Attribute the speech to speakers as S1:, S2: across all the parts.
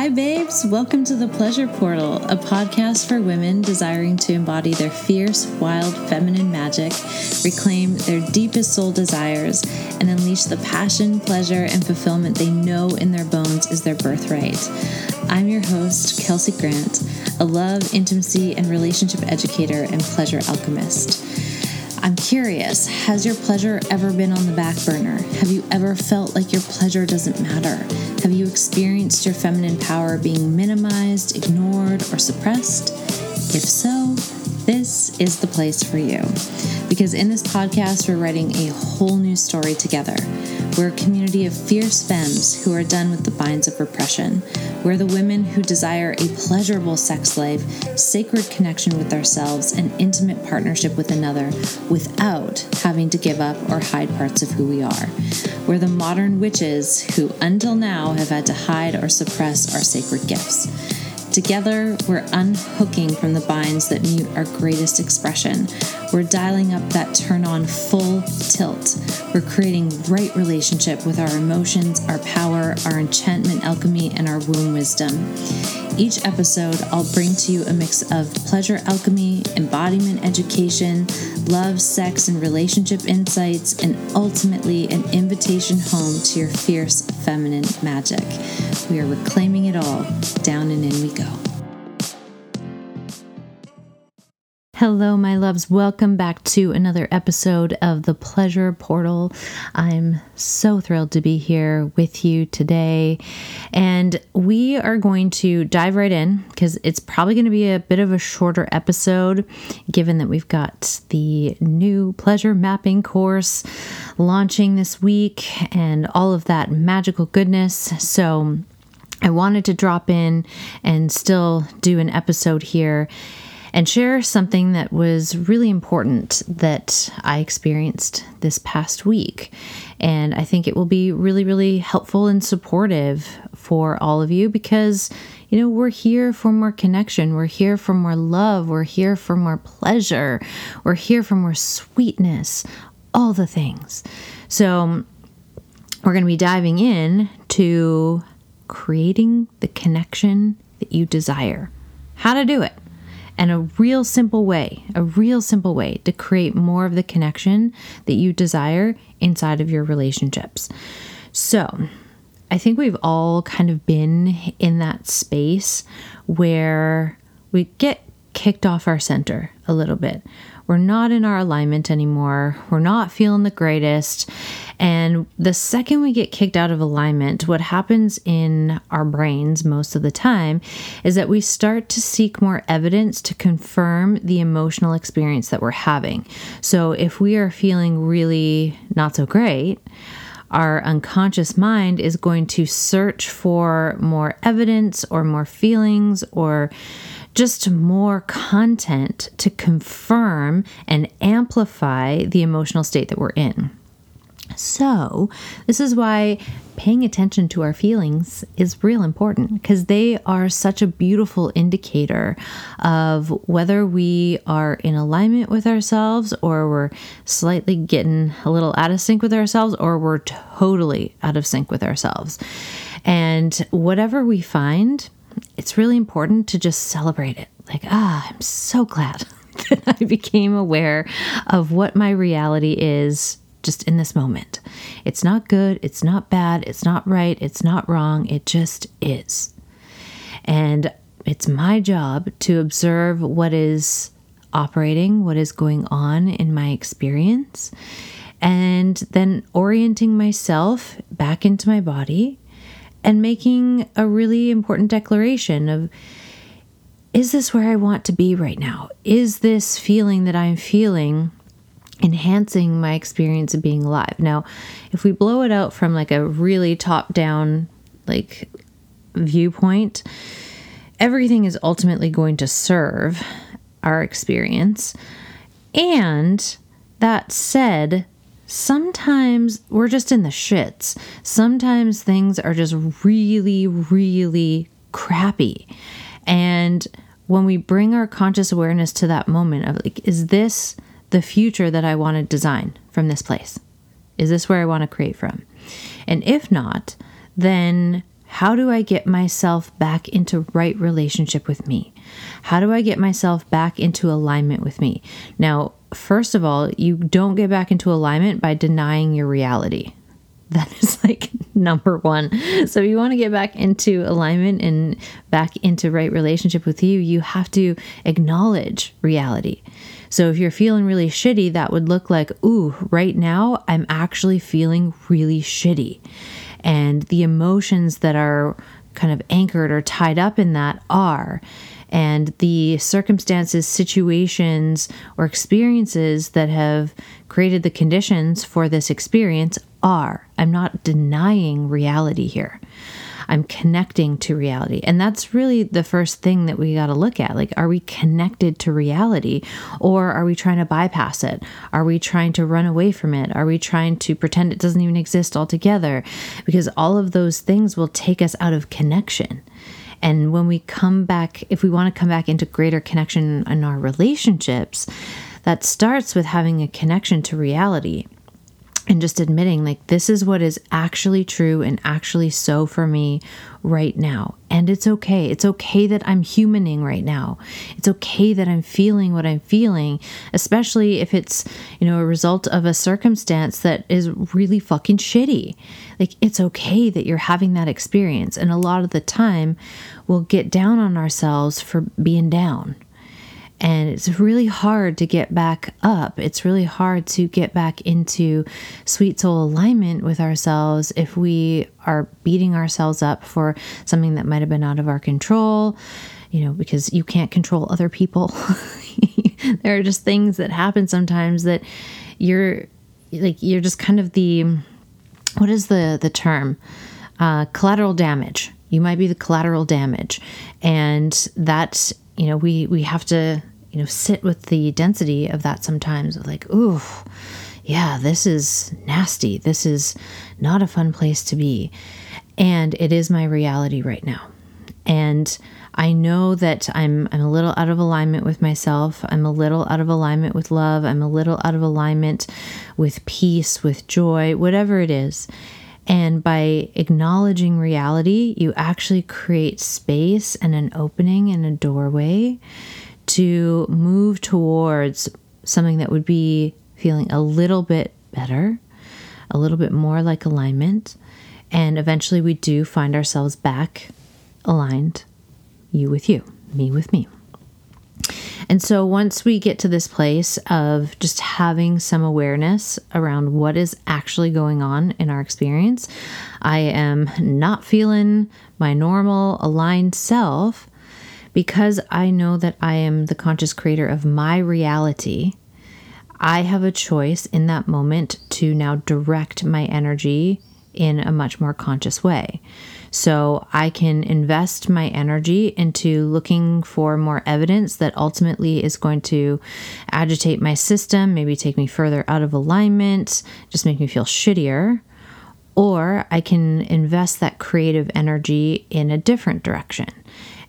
S1: Hi, babes. Welcome to the Pleasure Portal, a podcast for women desiring to embody their fierce, wild, feminine magic, reclaim their deepest soul desires, and unleash the passion, pleasure, and fulfillment they know in their bones is their birthright. I'm your host, Kelsey Grant, a love, intimacy, and relationship educator and pleasure alchemist. I'm curious, has your pleasure ever been on the back burner? Have you ever felt like your pleasure doesn't matter? Have you experienced your feminine power being minimized, ignored, or suppressed? If so, this is the place for you. Because in this podcast, we're writing a whole new story together. We're a community of fierce femmes who are done with the binds of repression. We're the women who desire a pleasurable sex life, sacred connection with ourselves, and intimate partnership with another without having to give up or hide parts of who we are. We're the modern witches who, until now, have had to hide or suppress our sacred gifts. Together, we're unhooking from the binds that mute our greatest expression. We're dialing up that turn on full tilt. We're creating right relationship with our emotions, our power, our enchantment alchemy, and our womb wisdom. Each episode, I'll bring to you a mix of pleasure alchemy, embodiment education, love, sex, and relationship insights, and ultimately an invitation home to your fierce feminine magic. We are reclaiming it all. Down and in we go. Hello, my loves. Welcome back to another episode of the Pleasure Portal. I'm so thrilled to be here with you today. And we are going to dive right in because it's probably going to be a bit of a shorter episode, given that we've got the new pleasure mapping course launching this week and all of that magical goodness. So, I wanted to drop in and still do an episode here and share something that was really important that I experienced this past week. And I think it will be really, really helpful and supportive for all of you because, you know, we're here for more connection. We're here for more love. We're here for more pleasure. We're here for more sweetness, all the things. So, we're going to be diving in to creating the connection that you desire. How to do it and a real simple way, a real simple way to create more of the connection that you desire inside of your relationships. So, I think we've all kind of been in that space where we get kicked off our center a little bit. We're not in our alignment anymore. We're not feeling the greatest. And the second we get kicked out of alignment, what happens in our brains most of the time is that we start to seek more evidence to confirm the emotional experience that we're having. So if we are feeling really not so great, our unconscious mind is going to search for more evidence or more feelings or just more content to confirm and amplify the emotional state that we're in. So, this is why paying attention to our feelings is real important because they are such a beautiful indicator of whether we are in alignment with ourselves or we're slightly getting a little out of sync with ourselves or we're totally out of sync with ourselves. And whatever we find, it's really important to just celebrate it. Like, ah, I'm so glad that I became aware of what my reality is just in this moment. It's not good, it's not bad, it's not right, it's not wrong, it just is. And it's my job to observe what is operating, what is going on in my experience, and then orienting myself back into my body and making a really important declaration of is this where I want to be right now? Is this feeling that I'm feeling enhancing my experience of being alive? Now, if we blow it out from like a really top down like viewpoint, everything is ultimately going to serve our experience. And that said, sometimes we're just in the shits. Sometimes things are just really, really crappy. And when we bring our conscious awareness to that moment of like, is this the future that I want to design from this place? Is this where I want to create from? And if not, then how do I get myself back into right relationship with me? How do I get myself back into alignment with me? Now, first of all, you don't get back into alignment by denying your reality. That is like number one. So, if you want to get back into alignment and back into right relationship with you, you have to acknowledge reality. So, if you're feeling really shitty, that would look like, ooh, right now I'm actually feeling really shitty and the emotions that are kind of anchored or tied up in that are and the circumstances, situations, or experiences that have created the conditions for this experience are. I'm not denying reality here. I'm connecting to reality. And that's really the first thing that we got to look at. Like, are we connected to reality or are we trying to bypass it? Are we trying to run away from it? Are we trying to pretend it doesn't even exist altogether? Because all of those things will take us out of connection. And when we come back, if we want to come back into greater connection in our relationships, that starts with having a connection to reality and just admitting like this is what is actually true and actually so for me right now. And it's okay. It's okay that i'm humaning right now. It's okay that i'm feeling what i'm feeling especially if it's you know a result of a circumstance that is really fucking shitty. Like it's okay that you're having that experience. And a lot of the time we'll get down on ourselves for being down and it's really hard to get back up. It's really hard to get back into sweet soul alignment with ourselves if we are beating ourselves up for something that might have been out of our control, you know, because you can't control other people. there are just things that happen sometimes that you're like, you're just kind of the, what is the, the term? Uh, collateral damage. You might be the collateral damage. And that you know we we have to you know, sit with the density of that sometimes like, ooh, yeah, this is nasty. This is not a fun place to be. And it is my reality right now. And I know that I'm I'm a little out of alignment with myself. I'm a little out of alignment with love. I'm a little out of alignment with peace, with joy, whatever it is. And by acknowledging reality, you actually create space and an opening and a doorway to move towards something that would be feeling a little bit better, a little bit more like alignment. And eventually we do find ourselves back aligned, you with you, me with me. And so once we get to this place of just having some awareness around what is actually going on in our experience, I am not feeling my normal aligned self because I know that I am the conscious creator of my reality, I have a choice in that moment to now direct my energy in a much more conscious way. So I can invest my energy into looking for more evidence that ultimately is going to agitate my system, maybe take me further out of alignment, just make me feel shittier. Or I can invest that creative energy in a different direction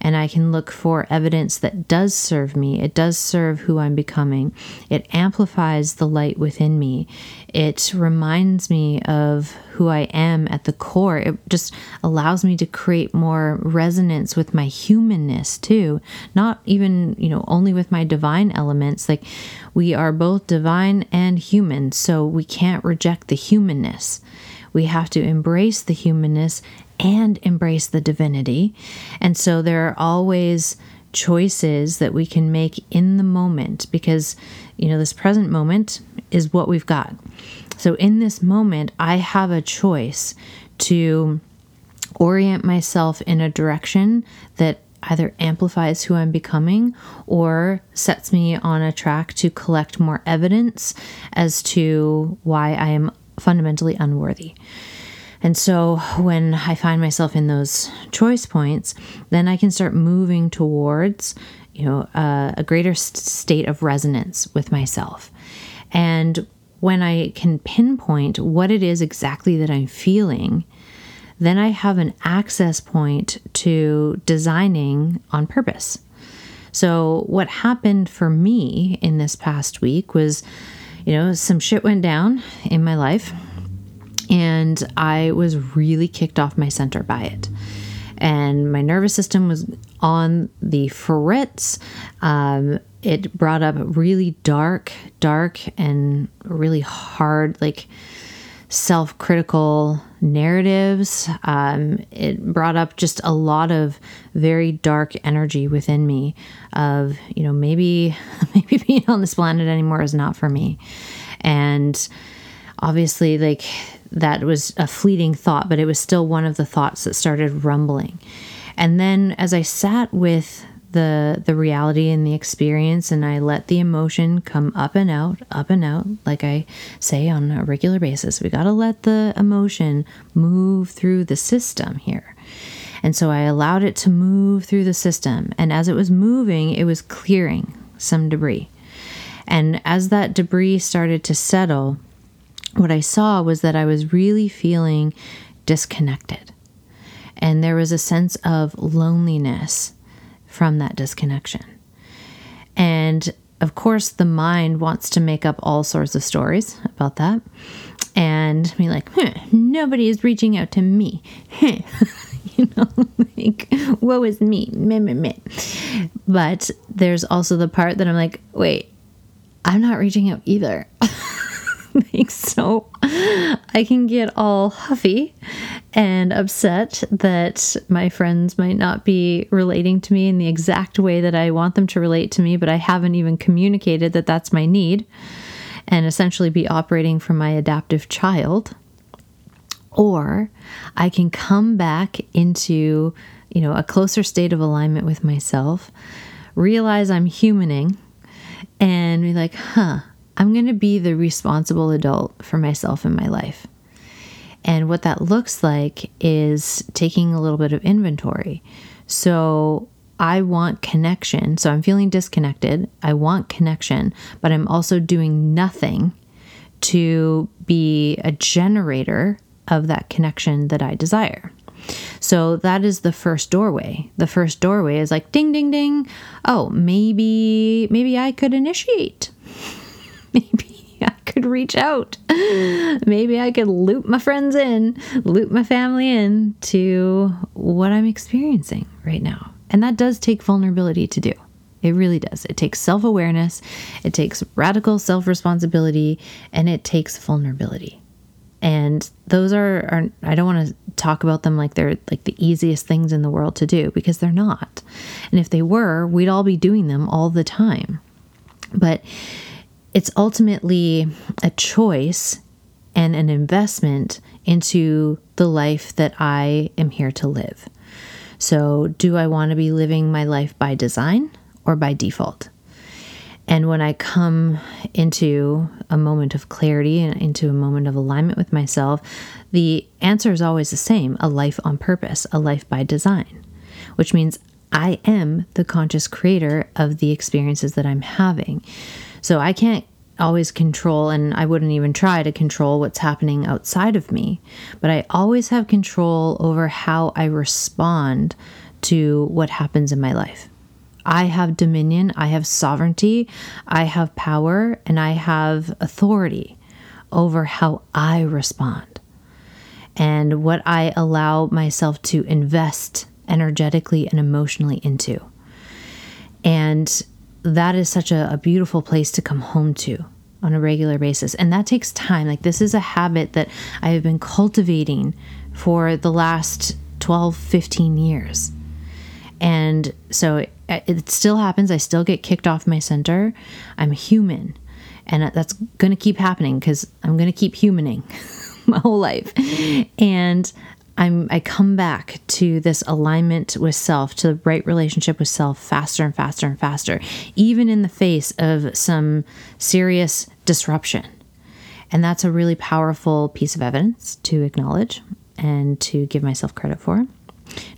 S1: and I can look for evidence that does serve me. It does serve who I'm becoming. It amplifies the light within me. It reminds me of who I am at the core. It just allows me to create more resonance with my humanness too, not even, you know, only with my divine elements. Like we are both divine and human, so we can't reject the humanness. We have to embrace the humanness and embrace the divinity. And so there are always choices that we can make in the moment because, you know, this present moment is what we've got. So in this moment, I have a choice to orient myself in a direction that either amplifies who I'm becoming or sets me on a track to collect more evidence as to why I am fundamentally unworthy. And so when I find myself in those choice points, then I can start moving towards, you know, a greater st- state of resonance with myself. And when I can pinpoint what it is exactly that I'm feeling, then I have an access point to designing on purpose. So, what happened for me in this past week was, you know, some shit went down in my life And I was really kicked off my center by it. And my nervous system was on the fritz. Um, it brought up really dark, dark, and really hard, like self critical narratives. Um, it brought up just a lot of very dark energy within me of, you know, maybe, maybe being on this planet anymore is not for me. And obviously, like, that was a fleeting thought, but it was still one of the thoughts that started rumbling. And then as I sat with the the reality and the experience and I let the emotion come up and out, up and out, like I say on a regular basis. We got to let the emotion move through the system here. And so I allowed it to move through the system, and as it was moving, it was clearing some debris. And as that debris started to settle, what I saw was that I was really feeling disconnected. And there was a sense of loneliness from that disconnection. And of course, the mind wants to make up all sorts of stories about that and be like, huh, nobody is reaching out to me. you know, like, woe is me. Meh, meh, meh. But there's also the part that I'm like, wait, I'm not reaching out either. like, so I can get all huffy and upset that my friends might not be relating to me in the exact way that I want them to relate to me, but I haven't even communicated that that's my need, and essentially be operating from my adaptive child. Or I can come back into, you know, a closer state of alignment with myself, realize I'm humaning, and be like, huh, I'm going to be the responsible adult for myself in my life. And what that looks like is taking a little bit of inventory. So I want connection. So I'm feeling disconnected. I want connection, but I'm also doing nothing to be a generator of that connection that I desire. So that is the first doorway. The first doorway is like ding ding ding. Oh, maybe maybe I could initiate. maybe I could reach out. Maybe I could loop my friends in, loop my family in to what I'm experiencing right now. And that does take vulnerability to do. It really does. It takes self awareness, it takes radical self responsibility, and it takes vulnerability. And those are, are I don't want to talk about them like they're like the easiest things in the world to do because they're not. And if they were, we'd all be doing them all the time. But it's ultimately a choice and an investment into the life that I am here to live. So, do I want to be living my life by design or by default? And when I come into a moment of clarity and into a moment of alignment with myself, the answer is always the same a life on purpose, a life by design, which means I am the conscious creator of the experiences that I'm having. So I can't always control, and I wouldn't even try to control what's happening outside of me, but I always have control over how I respond to what happens in my life. I have dominion, I have sovereignty, I have power, and I have authority over how I respond and what I allow myself to invest energetically and emotionally into. And that is such a, a beautiful place to come home to on a regular basis. And that takes time. Like, this is a habit that I have been cultivating for the last 12, 15 years. And so it, it still happens. I still get kicked off my center. I'm human. And that's going to keep happening because I'm going to keep humaning my whole life. And I'm I come back to this alignment with self, to the right relationship with self faster and faster and faster, even in the face of some serious disruption. And that's a really powerful piece of evidence to acknowledge and to give myself credit for.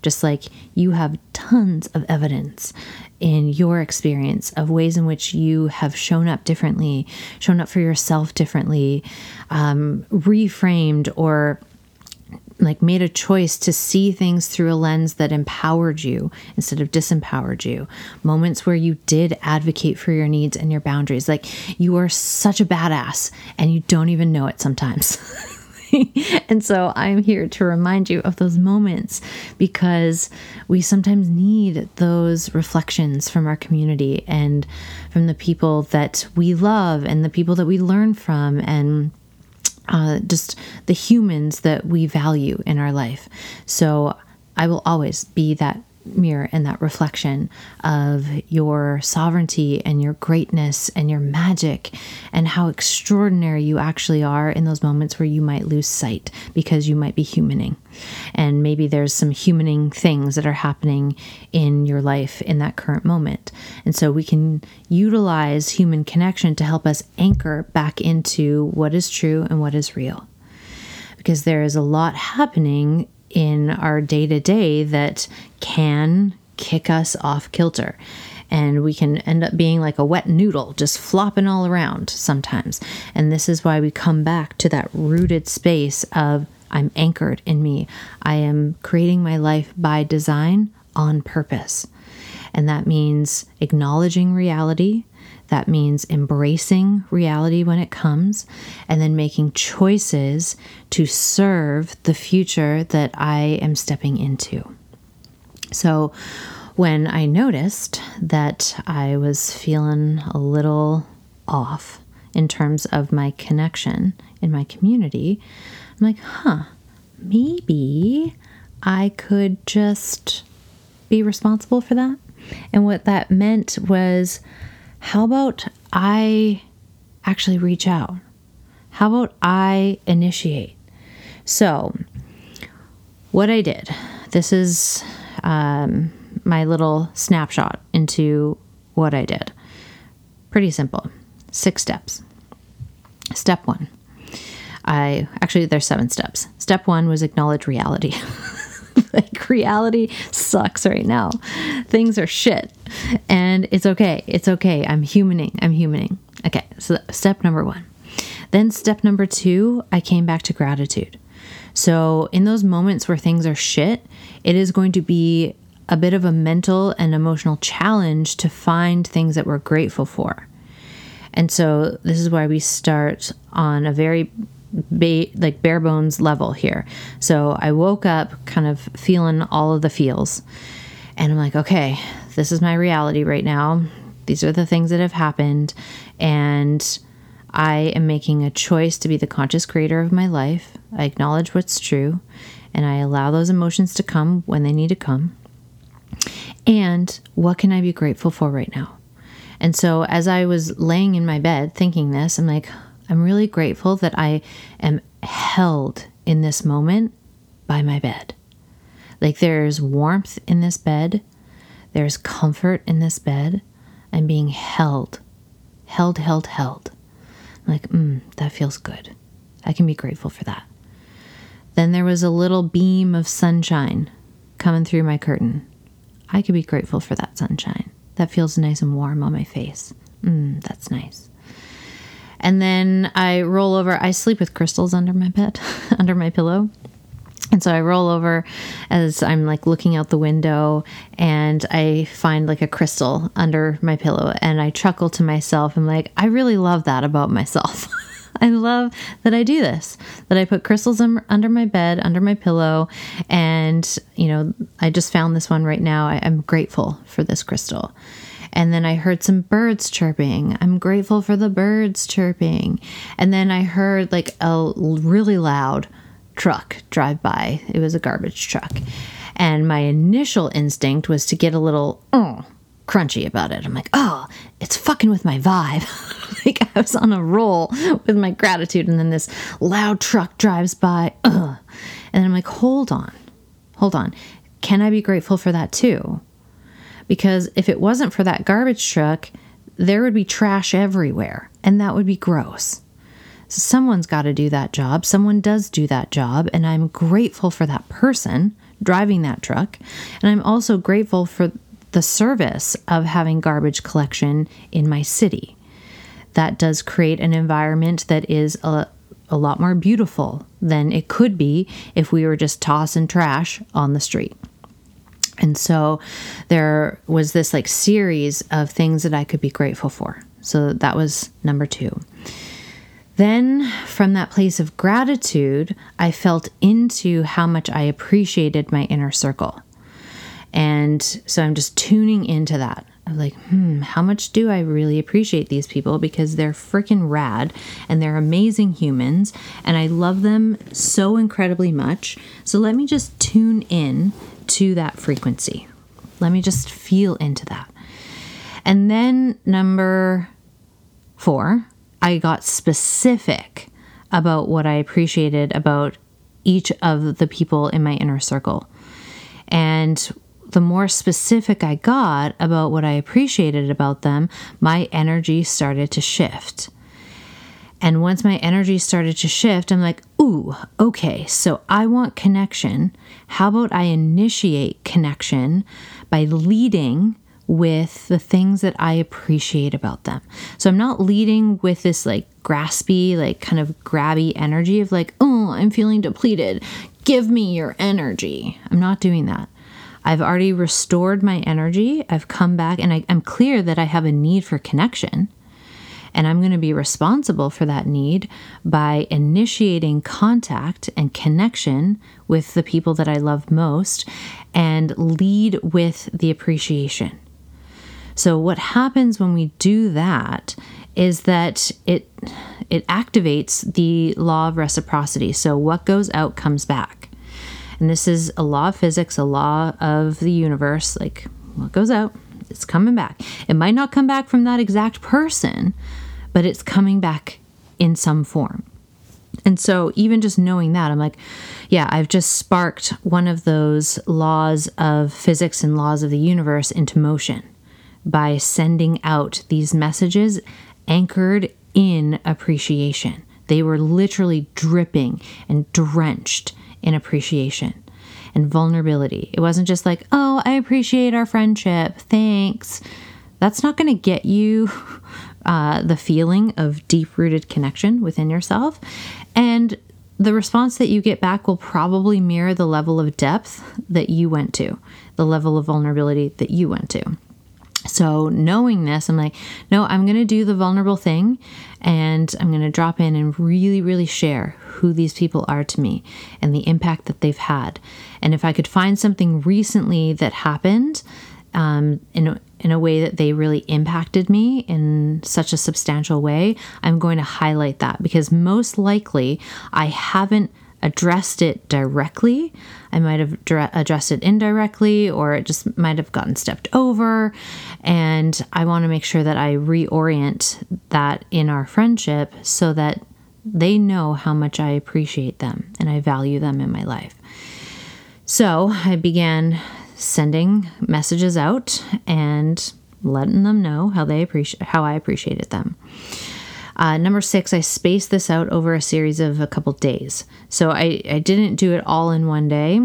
S1: Just like you have tons of evidence in your experience of ways in which you have shown up differently, shown up for yourself differently, um, reframed or like made a choice to see things through a lens that empowered you instead of disempowered you. Moments where you did advocate for your needs and your boundaries. Like you are such a badass and you don't even know it sometimes. And so I'm here to remind you of those moments because we sometimes need those reflections from our community and from the people that we love and the people that we learn from and uh, just the humans that we value in our life. So I will always be that mirror and that reflection of your sovereignty and your greatness and your magic and how extraordinary you actually are in those moments where you might lose sight because you might be humaning. And maybe there's some humaning things that are happening in your life in that current moment. And so we can utilize human connection to help us anchor back into what is true and what is real because there is a lot happening in our day to day that can kick us off kilter. And we can end up being like a wet noodle, just flopping all around sometimes. And this is why we come back to that rooted space of I'm anchored in me. I am creating my life by design on purpose. And that means acknowledging reality, that means embracing reality when it comes and then making choices to serve the future that I am stepping into. So, when I noticed that I was feeling a little off in terms of my connection in my community, I'm like, huh, maybe I could just be responsible for that. And what that meant was how about I actually reach out? How about I initiate? So, what I did, this is um, my little snapshot into what I did. Pretty simple. Six steps. Step one. I actually, there's seven steps. Step one was acknowledge reality. like reality sucks right now. Things are shit. And it's okay. It's okay. I'm humaning. I'm humaning. Okay. So step number 1. Then step number 2, I came back to gratitude. So in those moments where things are shit, it is going to be a bit of a mental and emotional challenge to find things that we're grateful for. And so this is why we start on a very ba- like bare bones level here. So I woke up kind of feeling all of the feels. And I'm like, okay, this is my reality right now. These are the things that have happened. And I am making a choice to be the conscious creator of my life. I acknowledge what's true and I allow those emotions to come when they need to come. And what can I be grateful for right now? And so, as I was laying in my bed thinking this, I'm like, I'm really grateful that I am held in this moment by my bed. Like there's warmth in this bed, there's comfort in this bed. I'm being held, held, held, held. I'm like, mm, that feels good. I can be grateful for that. Then there was a little beam of sunshine coming through my curtain. I could be grateful for that sunshine. That feels nice and warm on my face. Mm, that's nice. And then I roll over. I sleep with crystals under my bed, under my pillow. And so I roll over as I'm like looking out the window and I find like a crystal under my pillow and I chuckle to myself. I'm like, I really love that about myself. I love that I do this, that I put crystals um, under my bed, under my pillow. And, you know, I just found this one right now. I, am grateful for this crystal. And then I heard some birds chirping. I'm grateful for the birds chirping. And then I heard like a really loud truck drive by. It was a garbage truck. And my initial instinct was to get a little oh, crunchy about it. I'm like, oh, it's fucking with my vibe. like I was on a roll with my gratitude. And then this loud truck drives by. Ugh. And I'm like, hold on, hold on. Can I be grateful for that too? Because if it wasn't for that garbage truck, there would be trash everywhere, and that would be gross. So someone's got to do that job. Someone does do that job, and I'm grateful for that person driving that truck. And I'm also grateful for the service of having garbage collection in my city. That does create an environment that is a, a lot more beautiful than it could be if we were just tossing trash on the street. And so there was this like series of things that I could be grateful for. So that was number two. Then, from that place of gratitude, I felt into how much I appreciated my inner circle. And so I'm just tuning into that. I'm like, hmm, how much do I really appreciate these people because they're freaking rad and they're amazing humans and I love them so incredibly much. So let me just tune in to that frequency. Let me just feel into that. And then number four, I got specific about what I appreciated about each of the people in my inner circle. And the more specific I got about what I appreciated about them, my energy started to shift. And once my energy started to shift, I'm like, ooh, okay, so I want connection. How about I initiate connection by leading with the things that I appreciate about them. So I'm not leading with this like graspy, like kind of grabby energy of like, oh, I'm feeling depleted. Give me your energy. I'm not doing that. I've already restored my energy. I've come back and I, am clear that I have a need for connection. And I'm going to be responsible for that need by initiating contact and connection with the people that I love most and lead with the appreciation. So what happens when we do that is that it it activates the law of reciprocity. So what goes out comes back. And this is a law of physics, a law of the universe, like what goes out, it's coming back. It might not come back from that exact person, but it's coming back in some form. And so, even just knowing that, I'm like, yeah, I've just sparked one of those laws of physics and laws of the universe into motion by sending out these messages anchored in appreciation. They were literally dripping and drenched in appreciation and vulnerability. It wasn't just like, oh, I appreciate our friendship. Thanks. That's not going to get you uh, the feeling of deep rooted connection within yourself. And the response that you get back will probably mirror the level of depth that you went to, the level of vulnerability that you went to. So, knowing this, I'm like, no, I'm going to do the vulnerable thing and I'm going to drop in and really, really share who these people are to me and the impact that they've had. And if I could find something recently that happened um, in, in a way that they really impacted me in such a substantial way, I'm going to highlight that because most likely I haven't addressed it directly. I might have addressed it indirectly, or it just might have gotten stepped over. And I want to make sure that I reorient that in our friendship so that they know how much I appreciate them and I value them in my life. So I began sending messages out and letting them know how they appreciate how I appreciated them. Uh, number six, I spaced this out over a series of a couple days. So I, I didn't do it all in one day.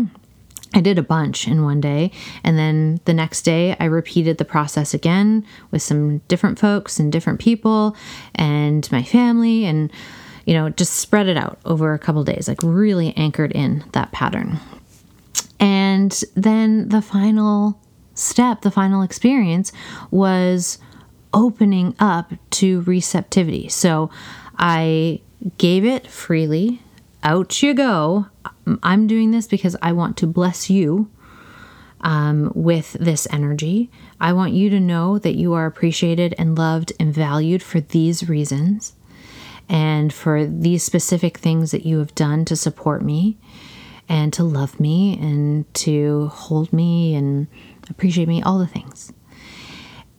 S1: I did a bunch in one day. And then the next day, I repeated the process again with some different folks and different people and my family and, you know, just spread it out over a couple days, like really anchored in that pattern. And then the final step, the final experience was opening up to receptivity. So I gave it freely. Out you go. I'm doing this because I want to bless you um, with this energy. I want you to know that you are appreciated and loved and valued for these reasons and for these specific things that you have done to support me and to love me and to hold me and appreciate me, all the things.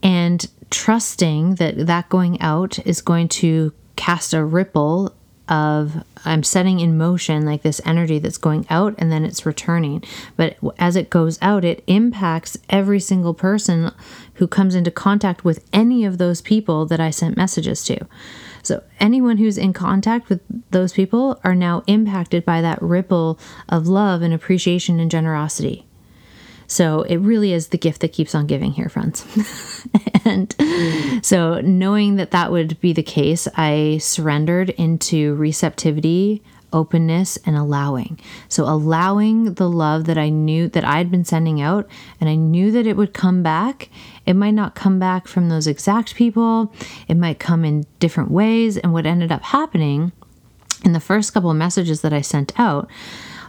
S1: And trusting that that going out is going to cast a ripple of I'm setting in motion like this energy that's going out and then it's returning. But as it goes out, it impacts every single person who comes into contact with any of those people that I sent messages to. So anyone who's in contact with those people are now impacted by that ripple of love and appreciation and generosity. So it really is the gift that keeps on giving here, friends. and so knowing that that would be the case, I surrendered into receptivity openness, and allowing. So, allowing the love that I knew that I'd been sending out, and I knew that it would come back. It might not come back from those exact people, it might come in different ways. And what ended up happening in the first couple of messages that I sent out,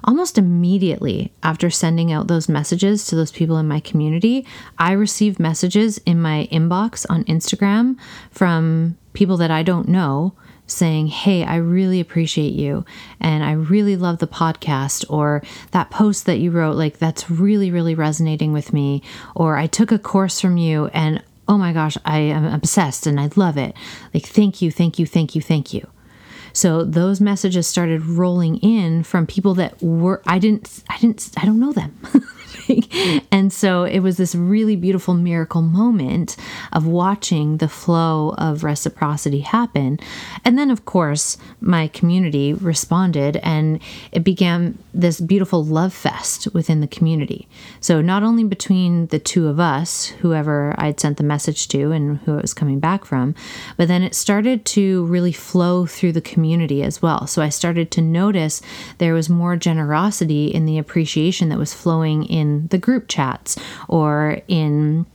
S1: almost immediately after sending out those messages to those people in my community, I received messages in my inbox on Instagram from people that I don't know saying, Hey, I really appreciate you. And I really love the podcast. Or that post that you wrote, like, that's really, really resonating with me. Or I took a course from you and oh my gosh, I am obsessed and I love it. Like, thank you, thank you, thank you, thank you. So those messages started rolling in from people that were I didn't I didn't I don't know them. and so it was this really beautiful miracle moment of watching the flow of reciprocity happen. And then, of course, my community responded and it began this beautiful love fest within the community. So, not only between the two of us, whoever I'd sent the message to and who it was coming back from, but then it started to really flow through the community as well. So, I started to notice there was more generosity in the appreciation that was flowing in the group chats or in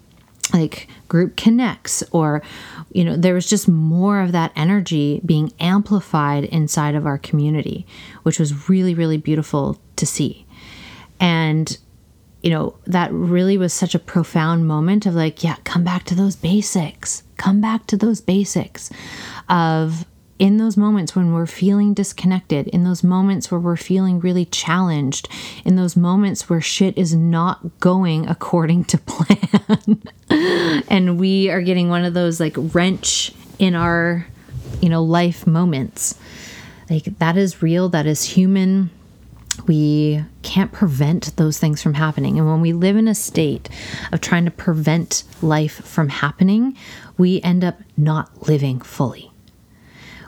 S1: like group connects or you know there was just more of that energy being amplified inside of our community which was really really beautiful to see. And you know that really was such a profound moment of like yeah come back to those basics come back to those basics of in those moments when we're feeling disconnected, in those moments where we're feeling really challenged, in those moments where shit is not going according to plan, and we are getting one of those like wrench in our, you know, life moments. Like that is real, that is human. We can't prevent those things from happening. And when we live in a state of trying to prevent life from happening, we end up not living fully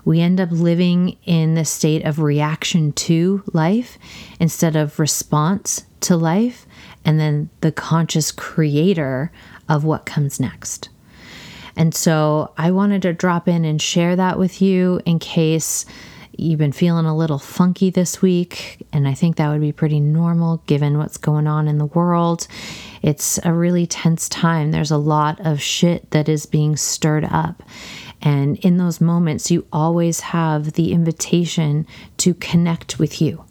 S1: we end up living in the state of reaction to life instead of response to life, and then the conscious creator of what comes next. And so I wanted to drop in and share that with you in case you've been feeling a little funky this week. And I think that would be pretty normal given what's going on in the world. It's a really tense time. There's a lot of shit that is being stirred up. And in those moments, you always have the invitation to connect with you.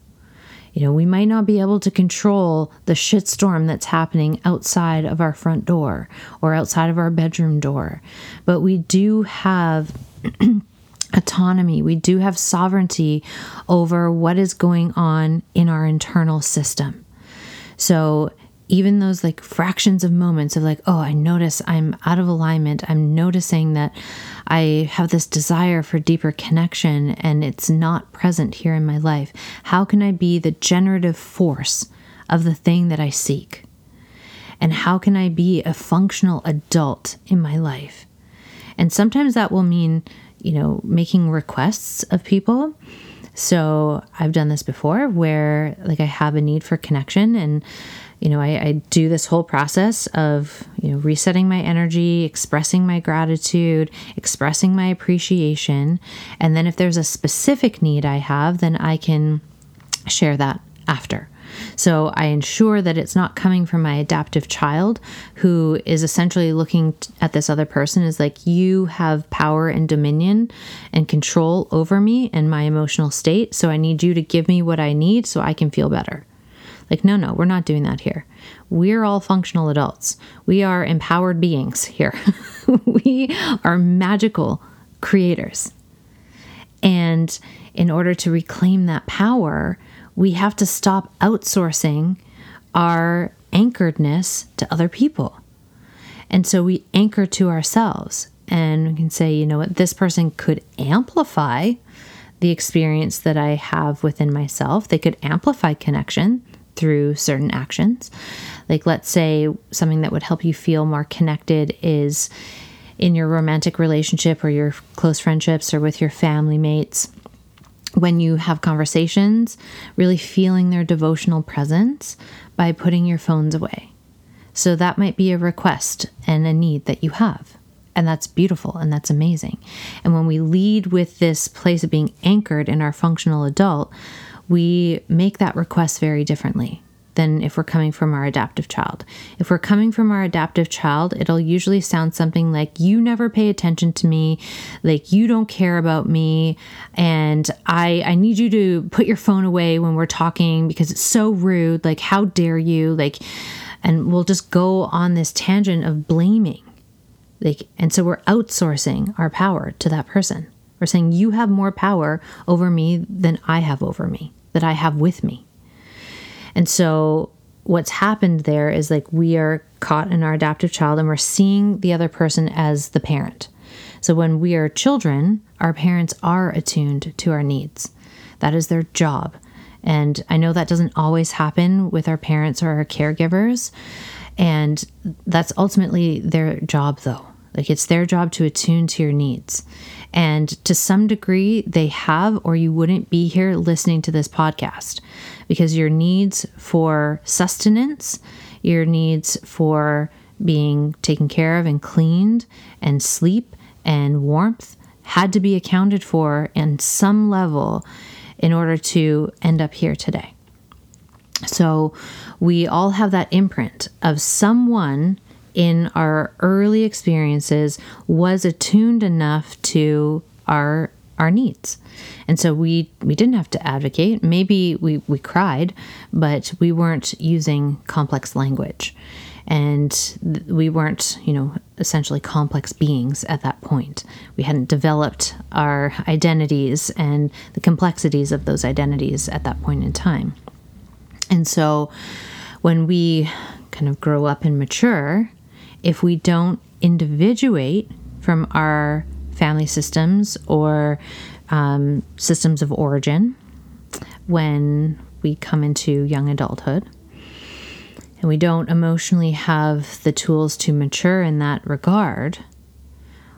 S1: You know, we might not be able to control the shitstorm that's happening outside of our front door or outside of our bedroom door, but we do have autonomy. We do have sovereignty over what is going on in our internal system. So even those like fractions of moments of like, oh, I notice I'm out of alignment. I'm noticing that I have this desire for deeper connection and it's not present here in my life. How can I be the generative force of the thing that I seek? And how can I be a functional adult in my life? And sometimes that will mean, you know, making requests of people. So I've done this before where like I have a need for connection and you know, I, I, do this whole process of, you know, resetting my energy, expressing my gratitude, expressing my appreciation. And then if there's a specific need I have, then I can share that after. So I ensure that it's not coming from my adaptive child who is essentially looking at this other person as like, you have power and dominion and control over me and my emotional state. So I need you to give me what I need so I can feel better. Like, no, no, we're not doing that here. We're all functional adults. We are empowered beings here. we are magical creators. And in order to reclaim that power, we have to stop outsourcing our anchoredness to other people. And so we anchor to ourselves and we can say, you know what, this person could amplify the experience that I have within myself. They could amplify connection through certain actions. Like, let's say something that would help you feel more connected is in your romantic relationship or your close friendships or with your family mates. When you have conversations, really feeling their devotional presence by putting your phones away. So, that might be a request and a need that you have. And that's beautiful and that's amazing. And when we lead with this place of being anchored in our functional adult, we make that request very differently than if we're coming from our adaptive child. If we're coming from our adaptive child, it'll usually sound something like, You never pay attention to me, like, you don't care about me, and I, I need you to put your phone away when we're talking because it's so rude. Like, how dare you? Like, and we'll just go on this tangent of blaming like, and so we're outsourcing our power to that person. We're saying, You have more power over me than I have over me, that I have with me. And so what's happened there is like we are caught in our adaptive child and we're seeing the other person as the parent. So when we are children, our parents are attuned to our needs. That is their job. And I know that doesn't always happen with our parents or our caregivers, and that's ultimately their job, though. Like it's their job to attune to your needs. And to some degree, they have, or you wouldn't be here listening to this podcast because your needs for sustenance, your needs for being taken care of and cleaned, and sleep and warmth had to be accounted for in some level in order to end up here today. So we all have that imprint of someone in our early experiences was attuned enough to our our needs. And so we we didn't have to advocate. Maybe we we cried, but we weren't using complex language. And we weren't, you know, essentially complex beings at that point. We hadn't developed our identities and the complexities of those identities at that point in time. And so when we kind of grow up and mature, if we don't individuate from our family systems or um, systems of origin when we come into young adulthood, and we don't emotionally have the tools to mature in that regard,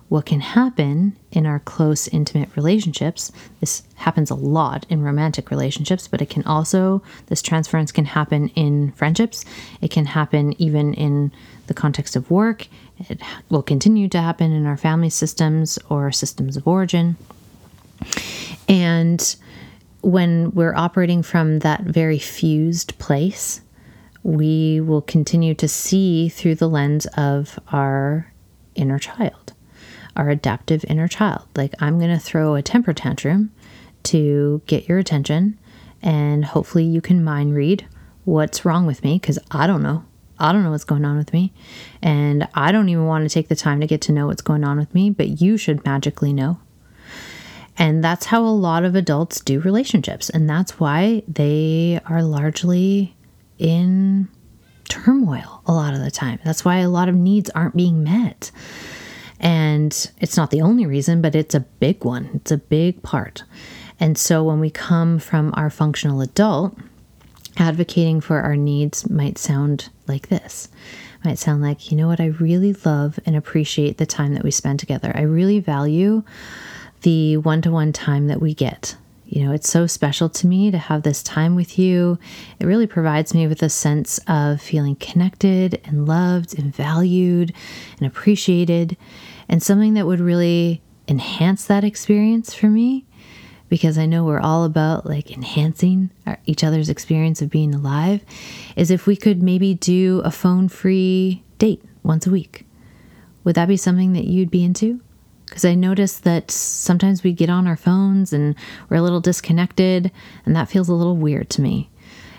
S1: what can happen in our close, intimate relationships. This happens a lot in romantic relationships, but it can also, this transference can happen in friendships. It can happen even in the context of work. It will continue to happen in our family systems or systems of origin. And when we're operating from that very fused place, we will continue to see through the lens of our inner child our adaptive inner child. Like, I'm going to throw a temper tantrum to get your attention, and hopefully, you can mind read what's wrong with me because I don't know. I don't know what's going on with me. And I don't even want to take the time to get to know what's going on with me, but you should magically know. And that's how a lot of adults do relationships. And that's why they are largely in turmoil a lot of the time. That's why a lot of needs aren't being met. And it's not the only reason, but it's a big one. It's a big part. And so when we come from our functional adult, advocating for our needs might sound like this. It might sound like, you know what, I really love and appreciate the time that we spend together. I really value the one to one time that we get. You know, it's so special to me to have this time with you. It really provides me with a sense of feeling connected and loved and valued and appreciated, and something that would really enhance that experience for me because I know we're all about like enhancing our, each other's experience of being alive is if we could maybe do a phone free date once a week. Would that be something that you'd be into? because I notice that sometimes we get on our phones and we're a little disconnected, and that feels a little weird to me.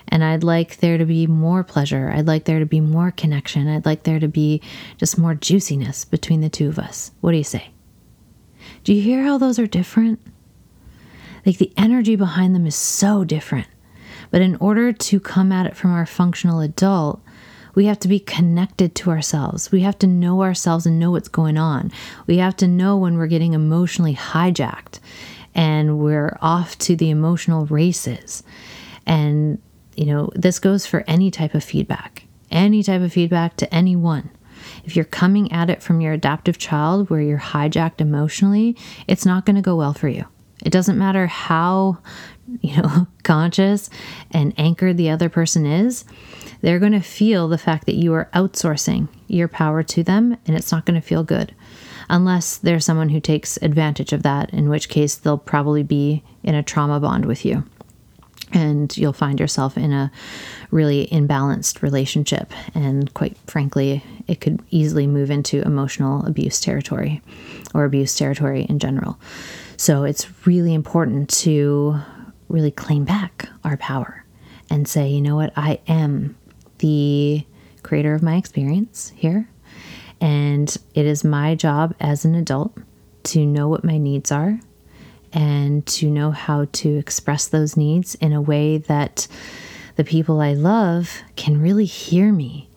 S1: And I'd like there to be more pleasure. I'd like there to be more connection. I'd like there to be just more juiciness between the two of us. What do you say? Do you hear how those are different? Like the energy behind them is so different. But in order to come at it from our functional adult, we have to be connected to ourselves. We have to know ourselves and know what's going on. We have to know when we're getting emotionally hijacked and we're off to the emotional races. And, you know, this goes for any type of feedback, any type of feedback to anyone. If you're coming at it from your adaptive child where you're hijacked emotionally, it's not going to go well for you. It doesn't matter how, you know, conscious and anchored the other person is they're going to feel the fact that you are outsourcing your power to them and it's not going to feel good. unless there's someone who takes advantage of that, in which case they'll probably be in a trauma bond with you. And you'll find yourself in a really imbalanced relationship. And quite frankly, it could easily move into emotional abuse territory or abuse territory in general. So it's really important to really claim back our power and say, you know what, I am the creator of my experience here. And it is my job as an adult to know what my needs are and to know how to express those needs in a way that the people I love can really hear me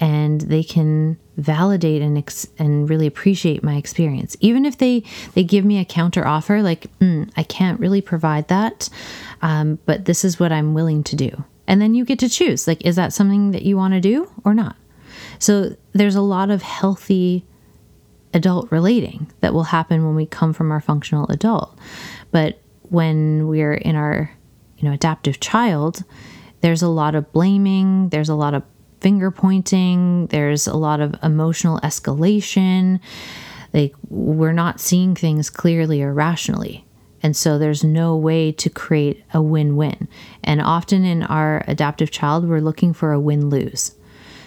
S1: and they can validate and ex- and really appreciate my experience. Even if they they give me a counter offer like mm, i can't really provide that um, but this is what i'm willing to do. And then you get to choose like is that something that you want to do or not? So there's a lot of healthy adult relating that will happen when we come from our functional adult. But when we're in our you know adaptive child there's a lot of blaming there's a lot of finger pointing, there's a lot of emotional escalation. Like we're not seeing things clearly or rationally. And so there's no way to create a win win. And often in our adaptive child, we're looking for a win lose.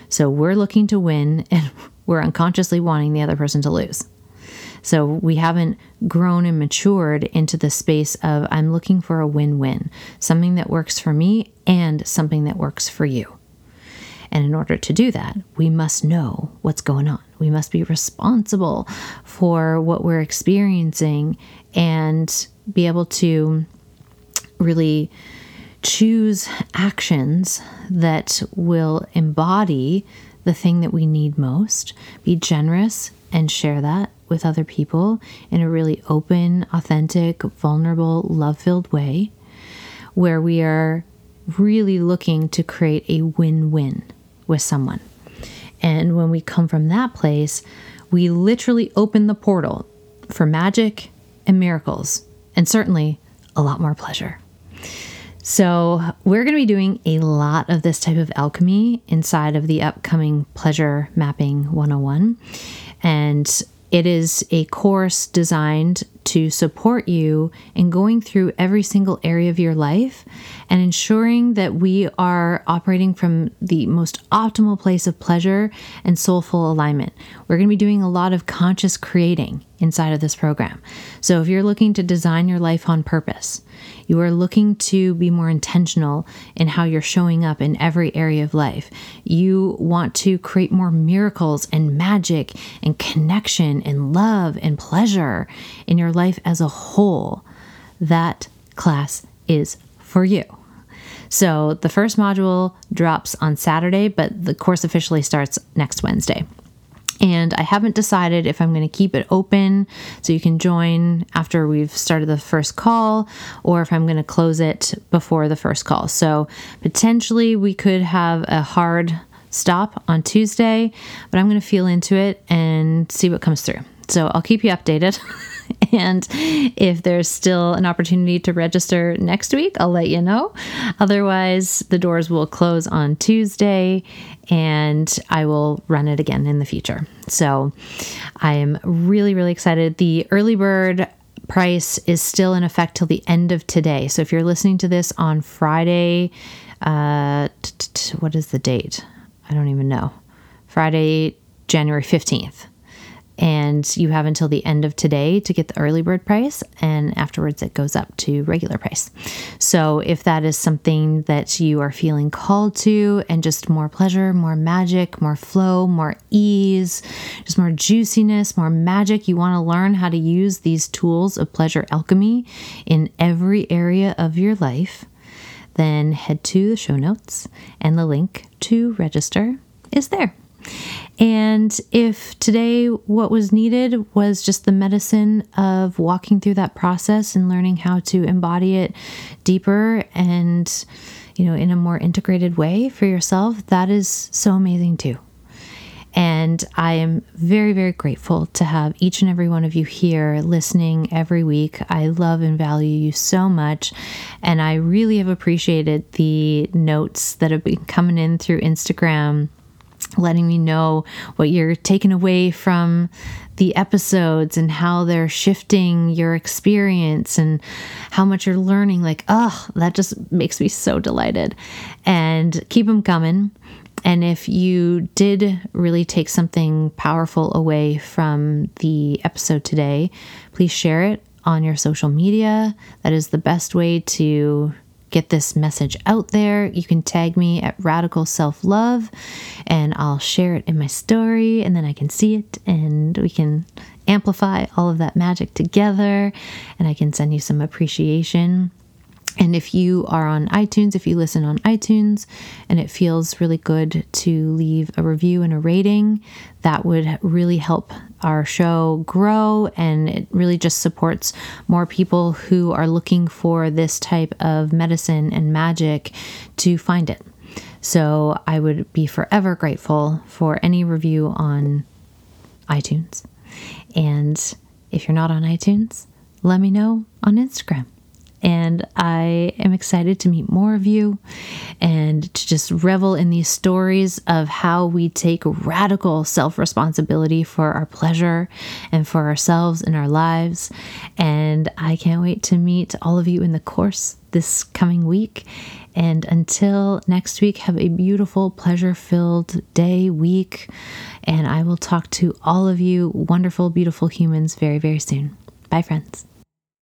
S1: So we're looking to win and we're unconsciously wanting the other person to lose. So we haven't grown and matured into the space of I'm looking for a win win, something that works for me and something that works for you. And in order to do that, we must know what's going on. We must be responsible for what we're experiencing and be able to really choose actions that will embody the thing that we need most, be generous and share that with other people in a really open, authentic, vulnerable, love filled way, where we are really looking to create a win win with someone. And when we come from that place, we literally open the portal for magic and miracles, and certainly a lot more pleasure. So, we're going to be doing a lot of this type of alchemy inside of the upcoming Pleasure Mapping 101. And it is a course designed to support you in going through every single area of your life and ensuring that we are operating from the most optimal place of pleasure and soulful alignment. We're going to be doing a lot of conscious creating inside of this program. So if you're looking to design your life on purpose, you are looking to be more intentional in how you're showing up in every area of life. You want to create more miracles and magic and connection and love and pleasure in your life as a whole. That class is for you. So the first module drops on Saturday, but the course officially starts next Wednesday. And I haven't decided if I'm going to keep it open so you can join after we've started the first call or if I'm going to close it before the first call. So potentially we could have a hard stop on Tuesday, but I'm going to feel into it and see what comes through. So I'll keep you updated. and if there's still an opportunity to register next week, I'll let you know. Otherwise, the doors will close on Tuesday and I will run it again in the future. So I am really, really excited. The early bird price is still in effect till the end of today. So if you're listening to this on Friday, uh, what is the date? I don't even know. Friday, January 15th and you have until the end of today to get the early bird price and afterwards it goes up to regular price. So if that is something that you are feeling called to and just more pleasure more magic more flow more ease just more juiciness more magic you want to learn how to use these tools of pleasure alchemy in every area of your life then head to the show notes and the link to register is there and if today what was needed was just the medicine of walking through that process and learning how to embody it deeper and, you know, in a more integrated way for yourself, that is so amazing too. And I am very, very grateful to have each and every one of you here listening every week. I love and value you so much. And I really have appreciated the notes that have been coming in through Instagram letting me know what you're taking away from the episodes and how they're shifting your experience and how much you're learning. Like, oh, that just makes me so delighted. And keep them coming. And if you did really take something powerful away from the episode today, please share it on your social media. That is the best way to get this message out there. You can tag me at Radical Self Love and I'll share it in my story and then I can see it and we can amplify all of that magic together and I can send you some appreciation. And if you are on iTunes, if you listen on iTunes and it feels really good to leave a review and a rating, that would really help our show grow and it really just supports more people who are looking for this type of medicine and magic to find it. So I would be forever grateful for any review on iTunes. And if you're not on iTunes, let me know on Instagram and I am excited to meet more of you and to just revel in these stories of how we take radical self responsibility for our pleasure and for ourselves and our lives. And I can't wait to meet all of you in the course this coming week. And until next week, have a beautiful, pleasure filled day, week. And I will talk to all of you wonderful, beautiful humans very, very soon. Bye, friends.